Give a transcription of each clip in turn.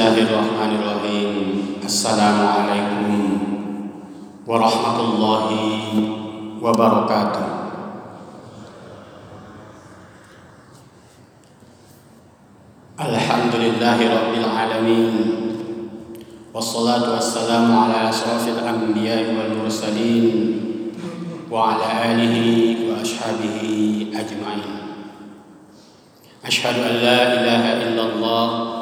Bismillahirrahmanirrahim. Assalamualaikum warahmatullahi wabarakatuh. Alhamdulillahi rabbil alamin. Wassalatu wassalamu ala asrafil anbiya wal mursalin Wa ala alihi wa ashabihi ajma'in. Ashhadu an la ilaha illallah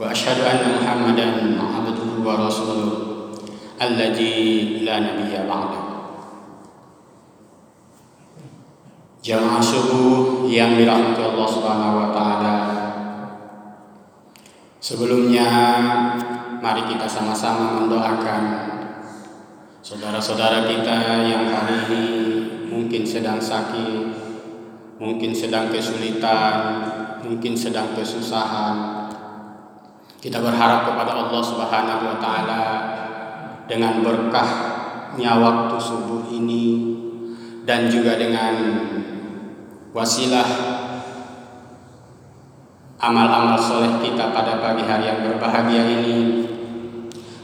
واشهد ان محمدا عبده ورسوله الذي لا نبي بعده Jamaah subuh yang dirahmati Allah Subhanahu wa taala. Sebelumnya mari kita sama-sama mendoakan saudara-saudara kita yang hari ini mungkin sedang sakit, mungkin sedang kesulitan, mungkin sedang kesusahan, kita berharap kepada Allah Subhanahu wa taala dengan berkahnya waktu subuh ini dan juga dengan wasilah amal-amal soleh kita pada pagi hari yang berbahagia ini.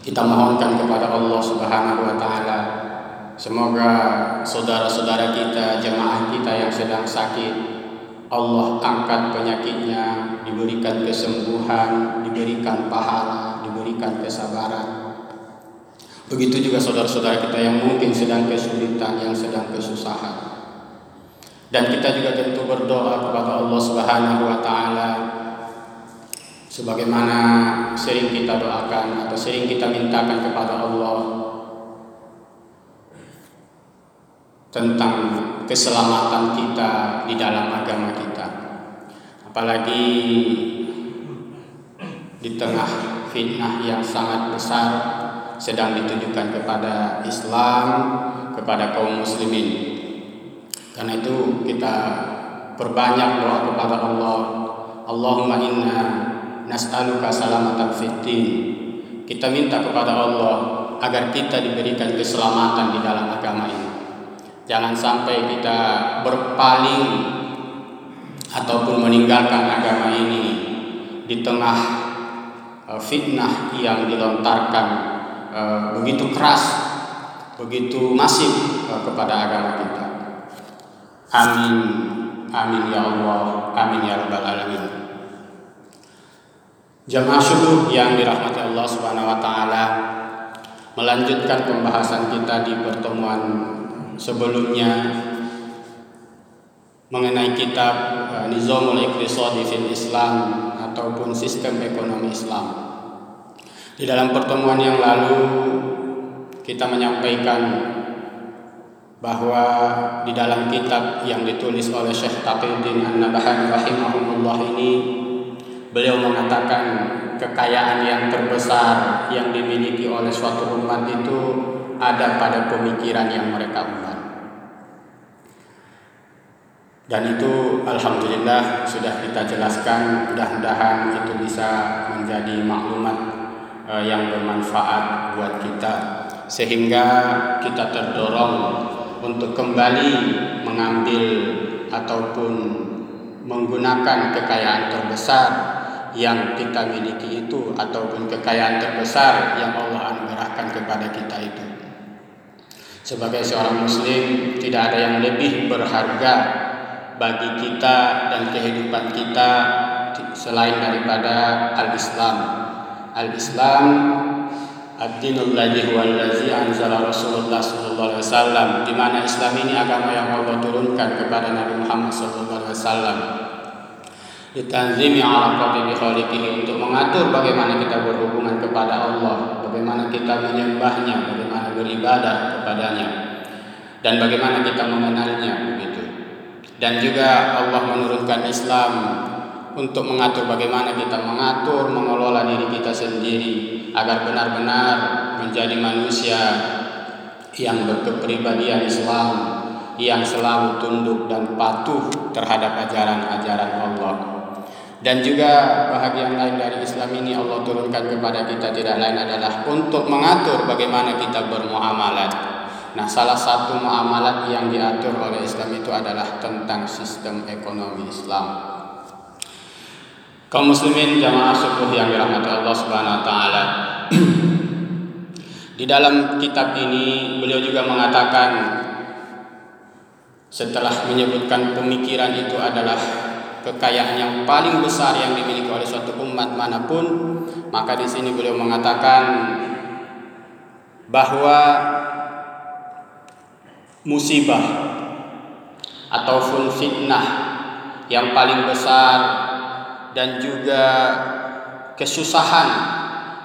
Kita mohonkan kepada Allah Subhanahu wa taala semoga saudara-saudara kita, jemaah kita yang sedang sakit Allah angkat penyakitnya, diberikan kesembuhan, diberikan pahala, diberikan kesabaran. Begitu juga saudara-saudara kita yang mungkin sedang kesulitan, yang sedang kesusahan. Dan kita juga tentu berdoa kepada Allah Subhanahu wa taala sebagaimana sering kita doakan atau sering kita mintakan kepada Allah tentang keselamatan kita di dalam agama kita. Apalagi di tengah fitnah yang sangat besar sedang ditujukan kepada Islam, kepada kaum muslimin. Karena itu kita perbanyak doa kepada Allah. Allahumma inna nas'aluka salamatan fitin. Kita minta kepada Allah agar kita diberikan keselamatan di dalam agama ini. Jangan sampai kita berpaling ataupun meninggalkan agama ini di tengah uh, fitnah yang dilontarkan uh, begitu keras, begitu masif uh, kepada agama kita. Amin, amin ya Allah, amin ya rabbal alamin. Jamaah syukur yang dirahmati Allah Subhanahu wa taala melanjutkan pembahasan kita di pertemuan sebelumnya mengenai kitab uh, Nizamul Iqtisadi fil Islam ataupun sistem ekonomi Islam. Di dalam pertemuan yang lalu kita menyampaikan bahwa di dalam kitab yang ditulis oleh Syekh Taqiyuddin An-Nabahani rahimahullah ini beliau mengatakan kekayaan yang terbesar yang dimiliki oleh suatu umat itu ada pada pemikiran yang mereka buat. Dan itu alhamdulillah sudah kita jelaskan, mudah-mudahan itu bisa menjadi maklumat uh, yang bermanfaat buat kita sehingga kita terdorong untuk kembali mengambil ataupun menggunakan kekayaan terbesar yang kita miliki itu ataupun kekayaan terbesar yang Allah anugerahkan kepada kita itu. Sebagai seorang muslim tidak ada yang lebih berharga bagi kita dan kehidupan kita selain daripada al-Islam. Al-Islam ad-dinul ladzi huwa allazi anzala Rasulullah sallallahu alaihi wasallam di mana Islam ini agama yang Allah turunkan kepada Nabi Muhammad sallallahu alaihi wasallam ditanzimi alaqati bi khaliqihi untuk mengatur bagaimana kita berhubungan kepada Allah, bagaimana kita menyembahnya, bagaimana beribadah kepadanya dan bagaimana kita mengenalnya begitu. Dan juga Allah menurunkan Islam untuk mengatur bagaimana kita mengatur, mengelola diri kita sendiri agar benar-benar menjadi manusia yang berkepribadian Islam yang selalu tunduk dan patuh terhadap ajaran-ajaran Allah. Dan juga bahagian lain dari Islam ini Allah turunkan kepada kita tidak lain adalah untuk mengatur bagaimana kita bermuamalat. Nah, salah satu muamalat yang diatur oleh Islam itu adalah tentang sistem ekonomi Islam. kaum muslimin jamaah subuh yang dirahmati Allah Subhanahu wa taala. Di dalam kitab ini beliau juga mengatakan setelah menyebutkan pemikiran itu adalah kekayaan yang paling besar yang dimiliki oleh suatu umat mana pun, maka di sini beliau mengatakan bahwa musibah ataupun fitnah yang paling besar dan juga kesusahan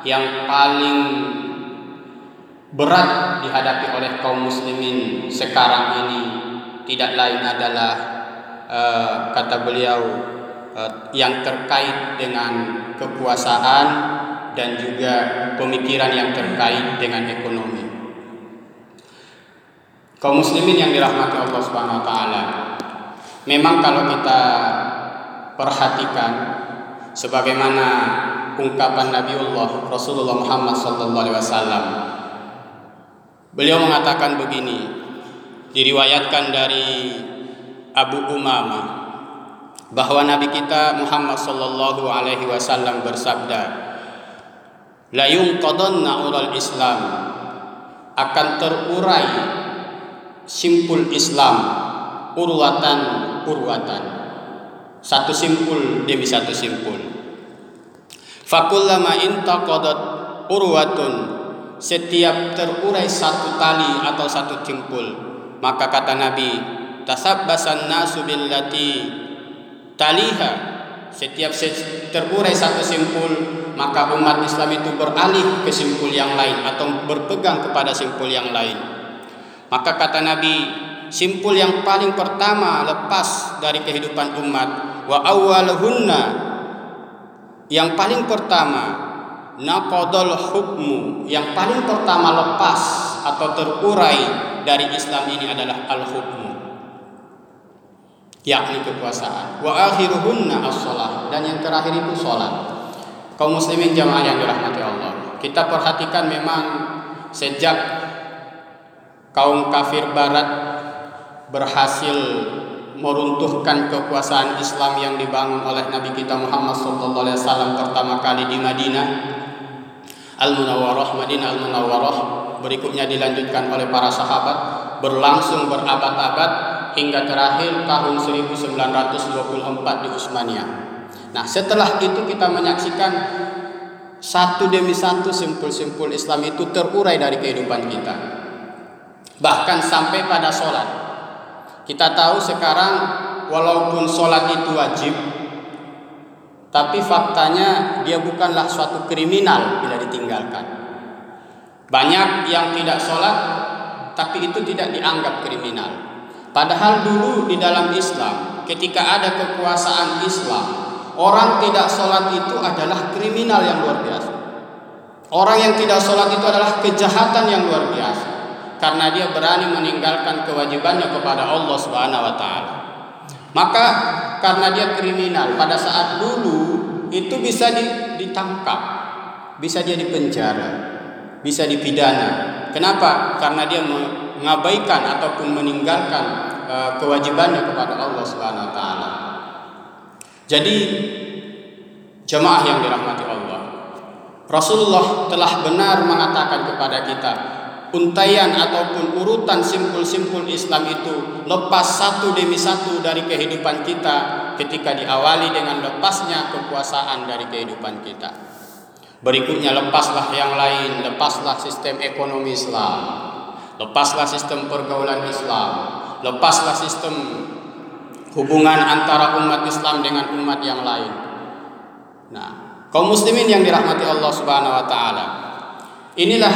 yang paling berat dihadapi oleh kaum muslimin sekarang ini tidak lain adalah uh, kata beliau uh, yang terkait dengan kekuasaan dan juga pemikiran yang terkait dengan ekonomi. Kaum muslimin yang dirahmati Allah Subhanahu wa taala. Memang kalau kita perhatikan sebagaimana ungkapan Nabiullah Rasulullah Muhammad sallallahu alaihi wasallam. Beliau mengatakan begini, diriwayatkan dari Abu Umamah bahwa Nabi kita Muhammad sallallahu alaihi wasallam bersabda, "La yunqadanna ural Islam" akan terurai simpul Islam urwatan urwatan. Satu simpul demi satu simpul. Fakullama intaqadat urwatun setiap terurai satu tali atau satu simpul maka kata Nabi tasabbasan nasu billati taliha. Setiap terurai satu simpul maka umat Islam itu beralih ke simpul yang lain atau berpegang kepada simpul yang lain maka kata Nabi simpul yang paling pertama lepas dari kehidupan umat wa awwaluhunna. Yang paling pertama naqadul hukmu. Yang paling pertama lepas atau terurai dari Islam ini adalah al hukmu yakni kekuasaan. Wa akhiruhunna as-shalah dan yang terakhir itu salat. Kaum muslimin jamaah yang dirahmati Allah. Kita perhatikan memang sejak kaum kafir barat berhasil meruntuhkan kekuasaan Islam yang dibangun oleh Nabi kita Muhammad SAW pertama kali di Madinah Al Munawwarah Madinah Al Munawwarah berikutnya dilanjutkan oleh para sahabat berlangsung berabad-abad hingga terakhir tahun 1924 di Utsmaniyah. Nah, setelah itu kita menyaksikan satu demi satu simpul-simpul Islam itu terurai dari kehidupan kita. Bahkan sampai pada sholat kita tahu sekarang walaupun sholat itu wajib, tapi faktanya dia bukanlah suatu kriminal bila ditinggalkan. Banyak yang tidak sholat, tapi itu tidak dianggap kriminal. Padahal dulu di dalam Islam, ketika ada kekuasaan Islam, orang tidak sholat itu adalah kriminal yang luar biasa. Orang yang tidak sholat itu adalah kejahatan yang luar biasa karena dia berani meninggalkan kewajibannya kepada Allah Subhanahu wa taala. Maka karena dia kriminal pada saat dulu itu bisa ditangkap, bisa dia dipenjara, bisa dipidana. Kenapa? Karena dia mengabaikan ataupun meninggalkan uh, kewajibannya kepada Allah Subhanahu wa taala. Jadi jemaah yang dirahmati Allah. Rasulullah telah benar mengatakan kepada kita untaian ataupun urutan simpul-simpul Islam itu lepas satu demi satu dari kehidupan kita ketika diawali dengan lepasnya kekuasaan dari kehidupan kita. Berikutnya lepaslah yang lain, lepaslah sistem ekonomi Islam, lepaslah sistem pergaulan Islam, lepaslah sistem hubungan antara umat Islam dengan umat yang lain. Nah, kaum muslimin yang dirahmati Allah Subhanahu wa taala. Inilah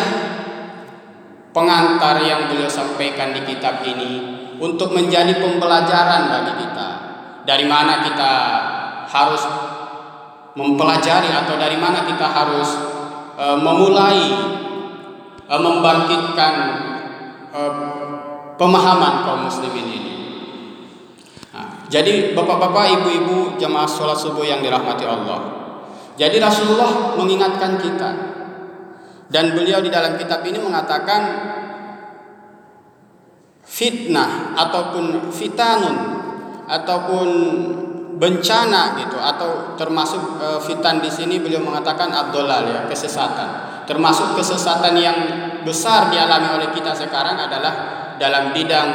pengantar yang beliau sampaikan di kitab ini untuk menjadi pembelajaran bagi kita. Dari mana kita harus mempelajari atau dari mana kita harus e, memulai e, membangkitkan e, pemahaman kaum muslimin ini. Nah, jadi bapak-bapak, ibu-ibu jemaah sholat subuh yang dirahmati Allah. Jadi Rasulullah mengingatkan kita dan beliau di dalam kitab ini mengatakan fitnah ataupun fitanun ataupun bencana gitu atau termasuk e, fitan di sini beliau mengatakan abdolal ya kesesatan. Termasuk kesesatan yang besar dialami oleh kita sekarang adalah dalam bidang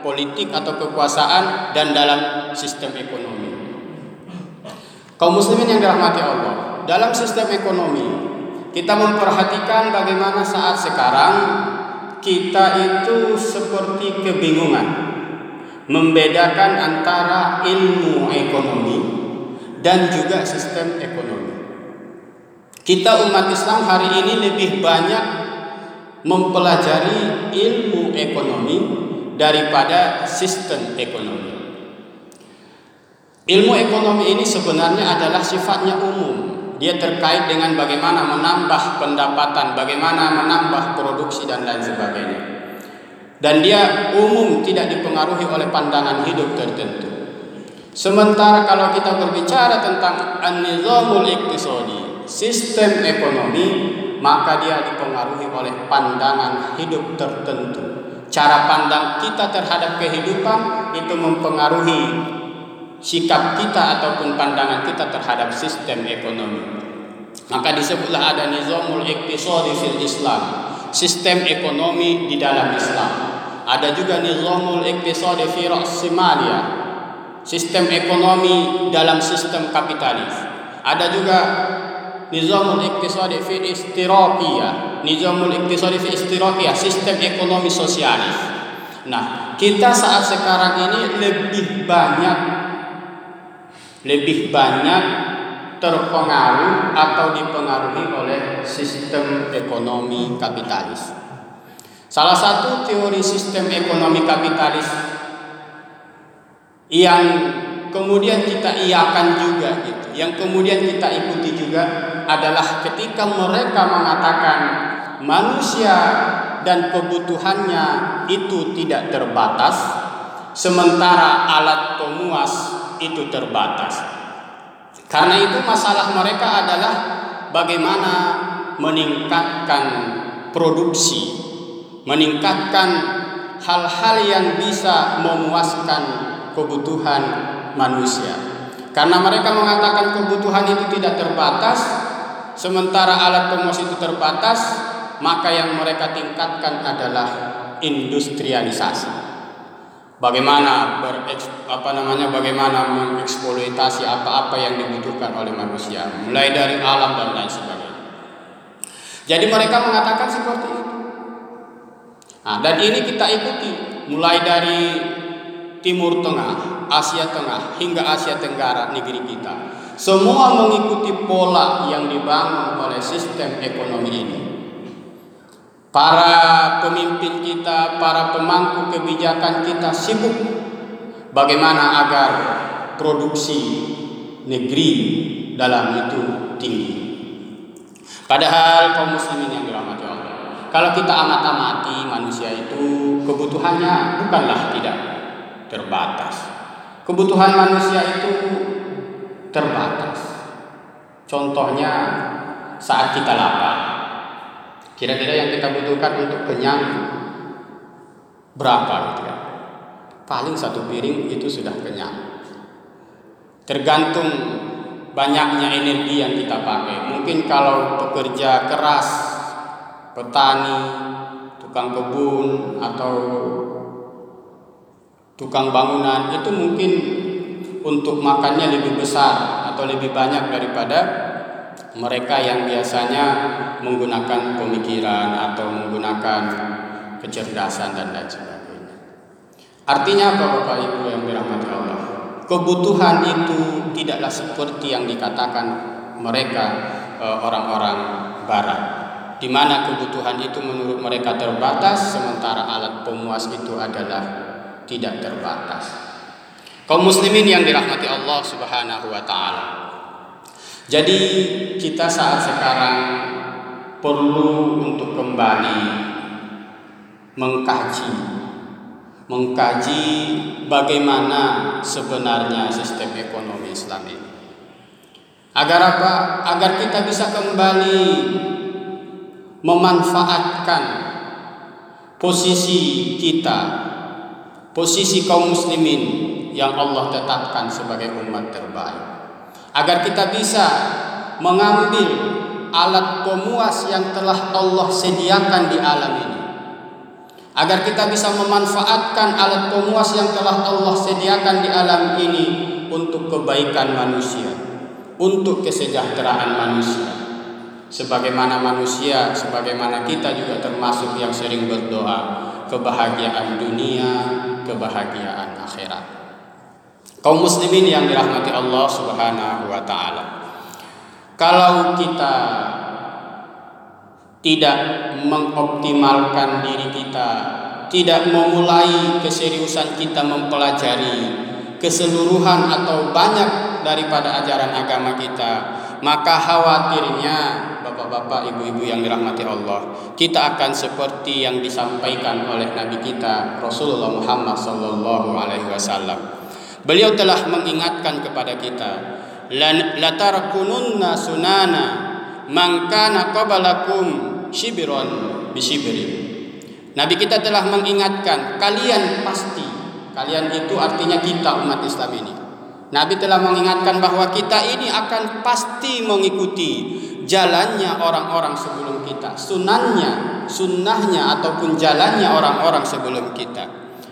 politik atau kekuasaan dan dalam sistem ekonomi. Kaum muslimin yang dirahmati Allah dalam sistem ekonomi kita memperhatikan bagaimana saat sekarang kita itu seperti kebingungan membedakan antara ilmu ekonomi dan juga sistem ekonomi. Kita umat Islam hari ini lebih banyak mempelajari ilmu ekonomi daripada sistem ekonomi. Ilmu ekonomi ini sebenarnya adalah sifatnya umum. Dia terkait dengan bagaimana menambah pendapatan, bagaimana menambah produksi dan lain sebagainya dan dia umum tidak dipengaruhi oleh pandangan hidup tertentu. Sementara kalau kita berbicara tentang an-nizamul sistem ekonomi, maka dia dipengaruhi oleh pandangan hidup tertentu. Cara pandang kita terhadap kehidupan itu mempengaruhi sikap kita ataupun pandangan kita terhadap sistem ekonomi. Maka disebutlah ada nizamul iktisadi fil Islam, sistem ekonomi di dalam Islam. Ada juga nizamul iktisadi fi ra'simalia. Sistem ekonomi dalam sistem kapitalis. Ada juga nizamul iktisadi fi istiraqiyah. Nizamul iktisadi fi istiraqiyah, sistem ekonomi sosialis. Nah, kita saat sekarang ini lebih banyak lebih banyak terpengaruh atau dipengaruhi oleh sistem ekonomi kapitalis. Salah satu teori sistem ekonomi kapitalis yang kemudian kita iakan juga gitu, yang kemudian kita ikuti juga adalah ketika mereka mengatakan manusia dan kebutuhannya itu tidak terbatas, sementara alat pemuas itu terbatas. Karena itu masalah mereka adalah bagaimana meningkatkan produksi meningkatkan hal-hal yang bisa memuaskan kebutuhan manusia. Karena mereka mengatakan kebutuhan itu tidak terbatas, sementara alat pemuas itu terbatas, maka yang mereka tingkatkan adalah industrialisasi. Bagaimana bereks, apa namanya bagaimana mengeksploitasi apa-apa yang dibutuhkan oleh manusia, mulai dari alam dan lain sebagainya. Jadi mereka mengatakan seperti itu. Nah, dan ini kita ikuti mulai dari Timur Tengah, Asia Tengah hingga Asia Tenggara negeri kita. Semua mengikuti pola yang dibangun oleh sistem ekonomi ini. Para pemimpin kita, para pemangku kebijakan kita sibuk bagaimana agar produksi negeri dalam itu tinggi. Padahal kaum muslimin yang dirahmati Allah kalau kita amat-amati manusia itu kebutuhannya bukanlah tidak terbatas. Kebutuhan manusia itu terbatas. Contohnya saat kita lapar. Kira-kira yang kita butuhkan untuk kenyang berapa gitu ya? Paling satu piring itu sudah kenyang. Tergantung banyaknya energi yang kita pakai. Mungkin kalau bekerja keras petani, tukang kebun atau tukang bangunan itu mungkin untuk makannya lebih besar atau lebih banyak daripada mereka yang biasanya menggunakan pemikiran atau menggunakan kecerdasan dan lain sebagainya. Artinya apa Bapak Ibu yang dirahmati Allah? Kebutuhan itu tidaklah seperti yang dikatakan mereka eh, orang-orang barat di mana kebutuhan itu menurut mereka terbatas sementara alat pemuas itu adalah tidak terbatas. Kaum muslimin yang dirahmati Allah Subhanahu wa taala. Jadi kita saat sekarang perlu untuk kembali mengkaji mengkaji bagaimana sebenarnya sistem ekonomi Islam ini. Agar apa? Agar kita bisa kembali memanfaatkan posisi kita, posisi kaum muslimin yang Allah tetapkan sebagai umat terbaik. Agar kita bisa mengambil alat pemuas yang telah Allah sediakan di alam ini. Agar kita bisa memanfaatkan alat pemuas yang telah Allah sediakan di alam ini untuk kebaikan manusia, untuk kesejahteraan manusia. Sebagaimana manusia, sebagaimana kita juga termasuk yang sering berdoa kebahagiaan dunia, kebahagiaan akhirat. Kaum muslimin yang dirahmati Allah Subhanahu wa taala. Kalau kita tidak mengoptimalkan diri kita, tidak memulai keseriusan kita mempelajari keseluruhan atau banyak daripada ajaran agama kita, maka khawatirnya Bapak-bapak, ibu-ibu yang dirahmati Allah, kita akan seperti yang disampaikan oleh Nabi kita Rasulullah Muhammad wasallam. Beliau telah mengingatkan kepada kita, "Latarkununna sunana man kana qablakum shibron bishibrin." Nabi kita telah mengingatkan, kalian pasti, kalian itu artinya kita umat Islam ini. Nabi telah mengingatkan bahwa kita ini akan pasti mengikuti jalannya orang-orang sebelum kita, sunannya, sunnahnya ataupun jalannya orang-orang sebelum kita.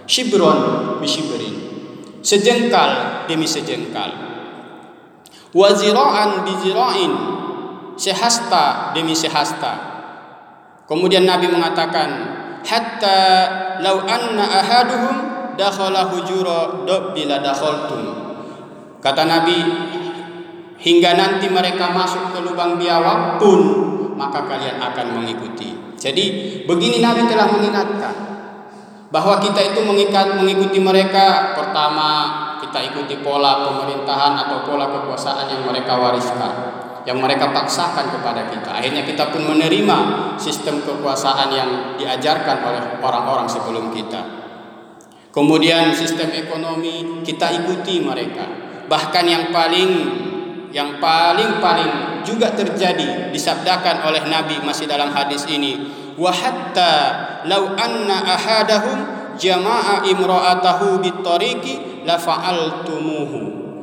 Shibron bishibrin. Sejengkal demi sejengkal. Wazira'an bizira'in. Sehasta demi sehasta. Kemudian Nabi mengatakan, hatta law anna ahaduhum dakhala hujura bila dakhaltum. Kata Nabi, hingga nanti mereka masuk ke lubang biawak pun maka kalian akan mengikuti. Jadi begini Nabi telah mengingatkan bahwa kita itu mengikat mengikuti mereka. Pertama kita ikuti pola pemerintahan atau pola kekuasaan yang mereka wariskan yang mereka paksakan kepada kita. Akhirnya kita pun menerima sistem kekuasaan yang diajarkan oleh orang-orang sebelum kita. Kemudian sistem ekonomi kita ikuti mereka. Bahkan yang paling yang paling-paling juga terjadi disabdakan oleh Nabi masih dalam hadis ini wa hatta law anna ahadahum jama'a imra'atahu bitariqi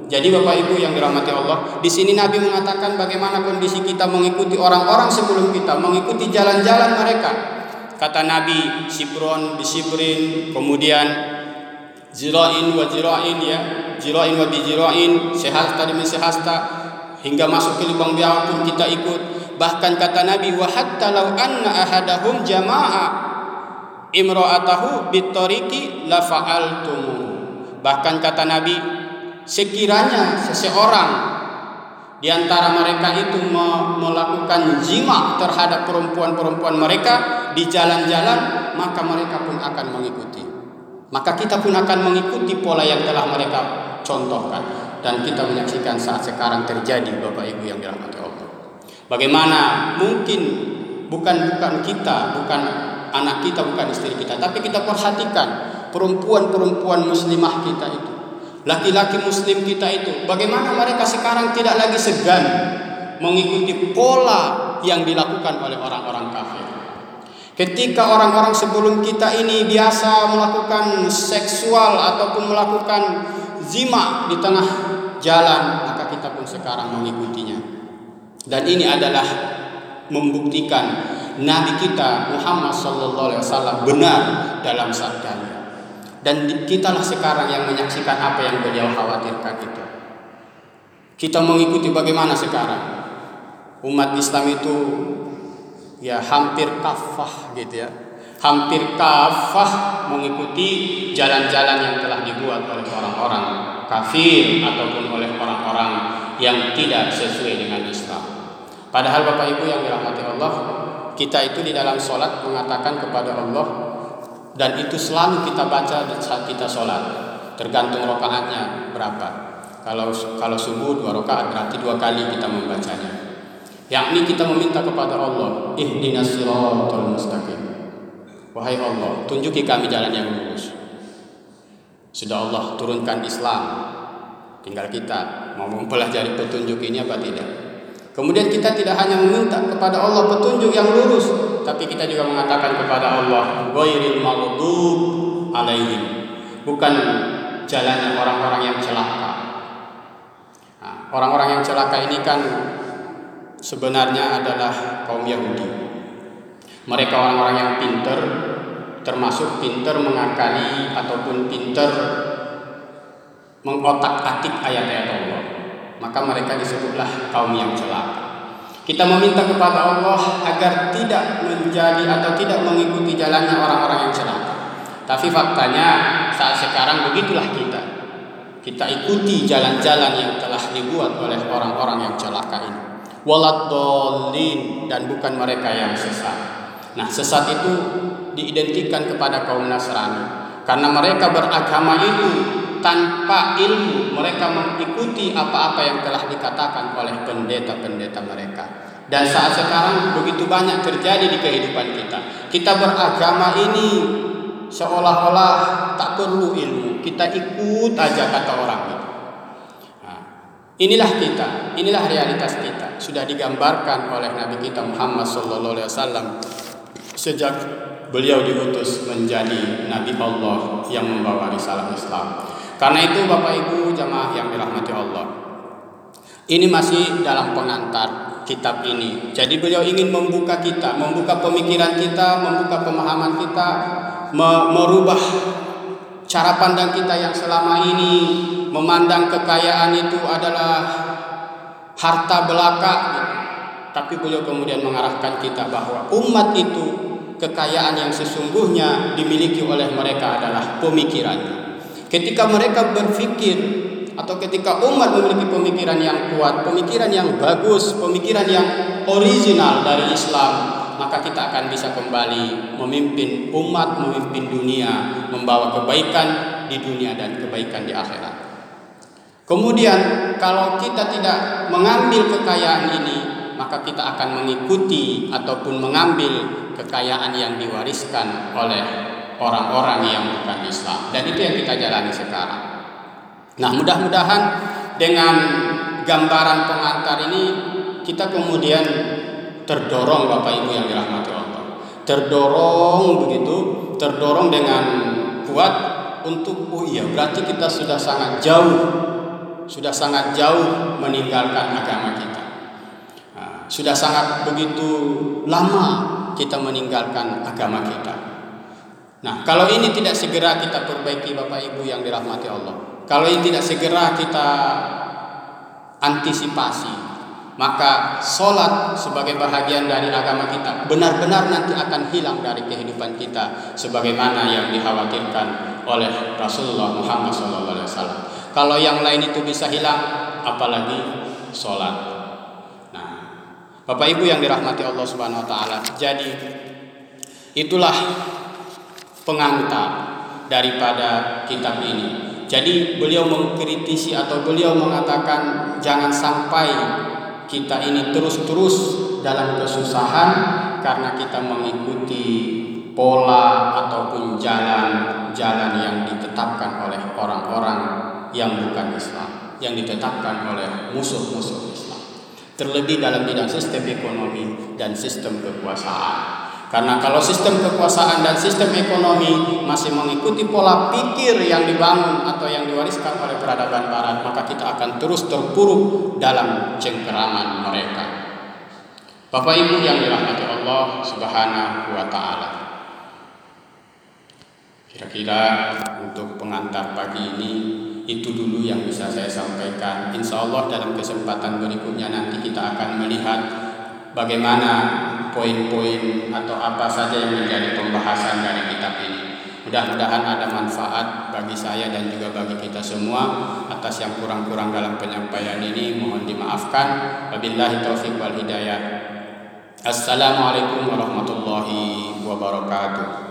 jadi Bapak Ibu yang dirahmati Allah, di sini Nabi mengatakan bagaimana kondisi kita mengikuti orang-orang sebelum kita, mengikuti jalan-jalan mereka. Kata Nabi, Sibron bisibrin, kemudian zirain wa zirain ya, zirain wa bizirain, sehasta demi sehasta, hingga masuk ke lubang biawak pun kita ikut bahkan kata Nabi wa hatta law anna ahadahum jama'a imra'atahu bitoriki la fa'altum bahkan kata Nabi sekiranya seseorang di antara mereka itu melakukan jima terhadap perempuan-perempuan mereka di jalan-jalan maka mereka pun akan mengikuti. Maka kita pun akan mengikuti pola yang telah mereka contohkan. Dan kita menyaksikan saat sekarang terjadi Bapak Ibu yang dirahmati Allah. Bagaimana mungkin bukan bukan kita, bukan anak kita, bukan istri kita, tapi kita perhatikan perempuan-perempuan muslimah kita itu, laki-laki muslim kita itu, bagaimana mereka sekarang tidak lagi segan mengikuti pola yang dilakukan oleh orang-orang kafir. Ketika orang-orang sebelum kita ini biasa melakukan seksual ataupun melakukan zima di tengah jalan, maka kita pun sekarang mengikutinya. Dan ini adalah membuktikan Nabi kita Muhammad Sallallahu Alaihi Wasallam benar dalam sabdanya. Dan kitalah sekarang yang menyaksikan apa yang beliau khawatirkan itu. Kita mengikuti bagaimana sekarang umat Islam itu ya hampir kafah gitu ya hampir kafah mengikuti jalan-jalan yang telah dibuat oleh orang-orang kafir ataupun oleh orang-orang yang tidak sesuai dengan Islam. Padahal Bapak Ibu yang dirahmati Allah, kita itu di dalam sholat mengatakan kepada Allah dan itu selalu kita baca saat kita sholat. Tergantung rokaatnya berapa. Kalau kalau subuh dua rokaat berarti dua kali kita membacanya. Yakni kita meminta kepada Allah ihdinas siratal mustaqim. Wahai Allah tunjuki kami jalan yang lurus. Sudah Allah turunkan Islam. Tinggal kita mau mempelajari petunjuk ini apa tidak kemudian kita tidak hanya meminta kepada Allah petunjuk yang lurus tapi kita juga mengatakan kepada Allah ghairil maghdub alaihim bukan jalannya orang-orang yang celaka. Nah, orang-orang yang celaka ini kan sebenarnya adalah kaum Yahudi. Mereka orang-orang yang pinter, termasuk pinter mengakali ataupun pinter mengotak-atik ayat-ayat Allah. Maka mereka disebutlah kaum yang celaka. Kita meminta kepada Allah agar tidak menjadi atau tidak mengikuti jalannya orang-orang yang celaka. Tapi faktanya saat sekarang begitulah kita. Kita ikuti jalan-jalan yang telah dibuat oleh orang-orang yang celaka ini. Waladolin dan bukan mereka yang sesat. Nah, sesat itu diidentikan kepada kaum Nasrani karena mereka beragama itu tanpa ilmu mereka mengikuti apa-apa yang telah dikatakan oleh pendeta-pendeta mereka. Dan saat sekarang begitu banyak terjadi di kehidupan kita. Kita beragama ini seolah-olah tak perlu ilmu. Kita ikut aja kata orang itu. Nah, inilah kita, inilah realitas kita. Sudah digambarkan oleh Nabi kita Muhammad SAW sejak beliau diutus menjadi Nabi Allah yang membawa risalah Islam. Karena itu Bapak Ibu jamaah yang dirahmati Allah. Ini masih dalam pengantar kitab ini. Jadi beliau ingin membuka kita, membuka pemikiran kita, membuka pemahaman kita, merubah cara pandang kita yang selama ini memandang kekayaan itu adalah harta belaka. Tapi beliau kemudian mengarahkan kita bahwa umat itu kekayaan yang sesungguhnya dimiliki oleh mereka adalah pemikirannya. Ketika mereka berpikir atau ketika umat memiliki pemikiran yang kuat, pemikiran yang bagus, pemikiran yang original dari Islam, maka kita akan bisa kembali memimpin umat, memimpin dunia, membawa kebaikan di dunia dan kebaikan di akhirat. Kemudian kalau kita tidak mengambil kekayaan ini, maka kita akan mengikuti ataupun mengambil kekayaan yang diwariskan oleh orang-orang yang bukan Islam dan itu yang kita jalani sekarang. Nah, mudah-mudahan dengan gambaran pengantar ini kita kemudian terdorong Bapak Ibu yang dirahmati Allah. Terdorong begitu, terdorong dengan kuat untuk oh iya berarti kita sudah sangat jauh sudah sangat jauh meninggalkan agama kita. Nah, sudah sangat begitu lama kita meninggalkan agama kita. Nah, kalau ini tidak segera kita perbaiki Bapak Ibu yang dirahmati Allah. Kalau ini tidak segera kita antisipasi, maka sholat sebagai bahagian dari agama kita benar-benar nanti akan hilang dari kehidupan kita sebagaimana yang dikhawatirkan oleh Rasulullah Muhammad SAW. Kalau yang lain itu bisa hilang, apalagi sholat. Nah, Bapak Ibu yang dirahmati Allah Subhanahu Wa Taala, jadi itulah pengantar daripada kitab ini. Jadi beliau mengkritisi atau beliau mengatakan jangan sampai kita ini terus-terus dalam kesusahan karena kita mengikuti pola ataupun jalan-jalan yang ditetapkan oleh orang-orang yang bukan Islam, yang ditetapkan oleh musuh-musuh Islam. Terlebih dalam bidang sistem ekonomi dan sistem kekuasaan. Karena kalau sistem kekuasaan dan sistem ekonomi masih mengikuti pola pikir yang dibangun atau yang diwariskan oleh peradaban barat, maka kita akan terus terpuruk dalam cengkeraman mereka. Bapak Ibu yang dirahmati Allah Subhanahu wa taala. Kira-kira untuk pengantar pagi ini itu dulu yang bisa saya sampaikan. Insya Allah dalam kesempatan berikutnya nanti kita akan melihat bagaimana poin-poin atau apa saja yang menjadi pembahasan dari kitab ini. Mudah-mudahan ada manfaat bagi saya dan juga bagi kita semua. Atas yang kurang-kurang dalam penyampaian ini mohon dimaafkan. Wabillahi taufiq wal hidayah. Assalamualaikum warahmatullahi wabarakatuh.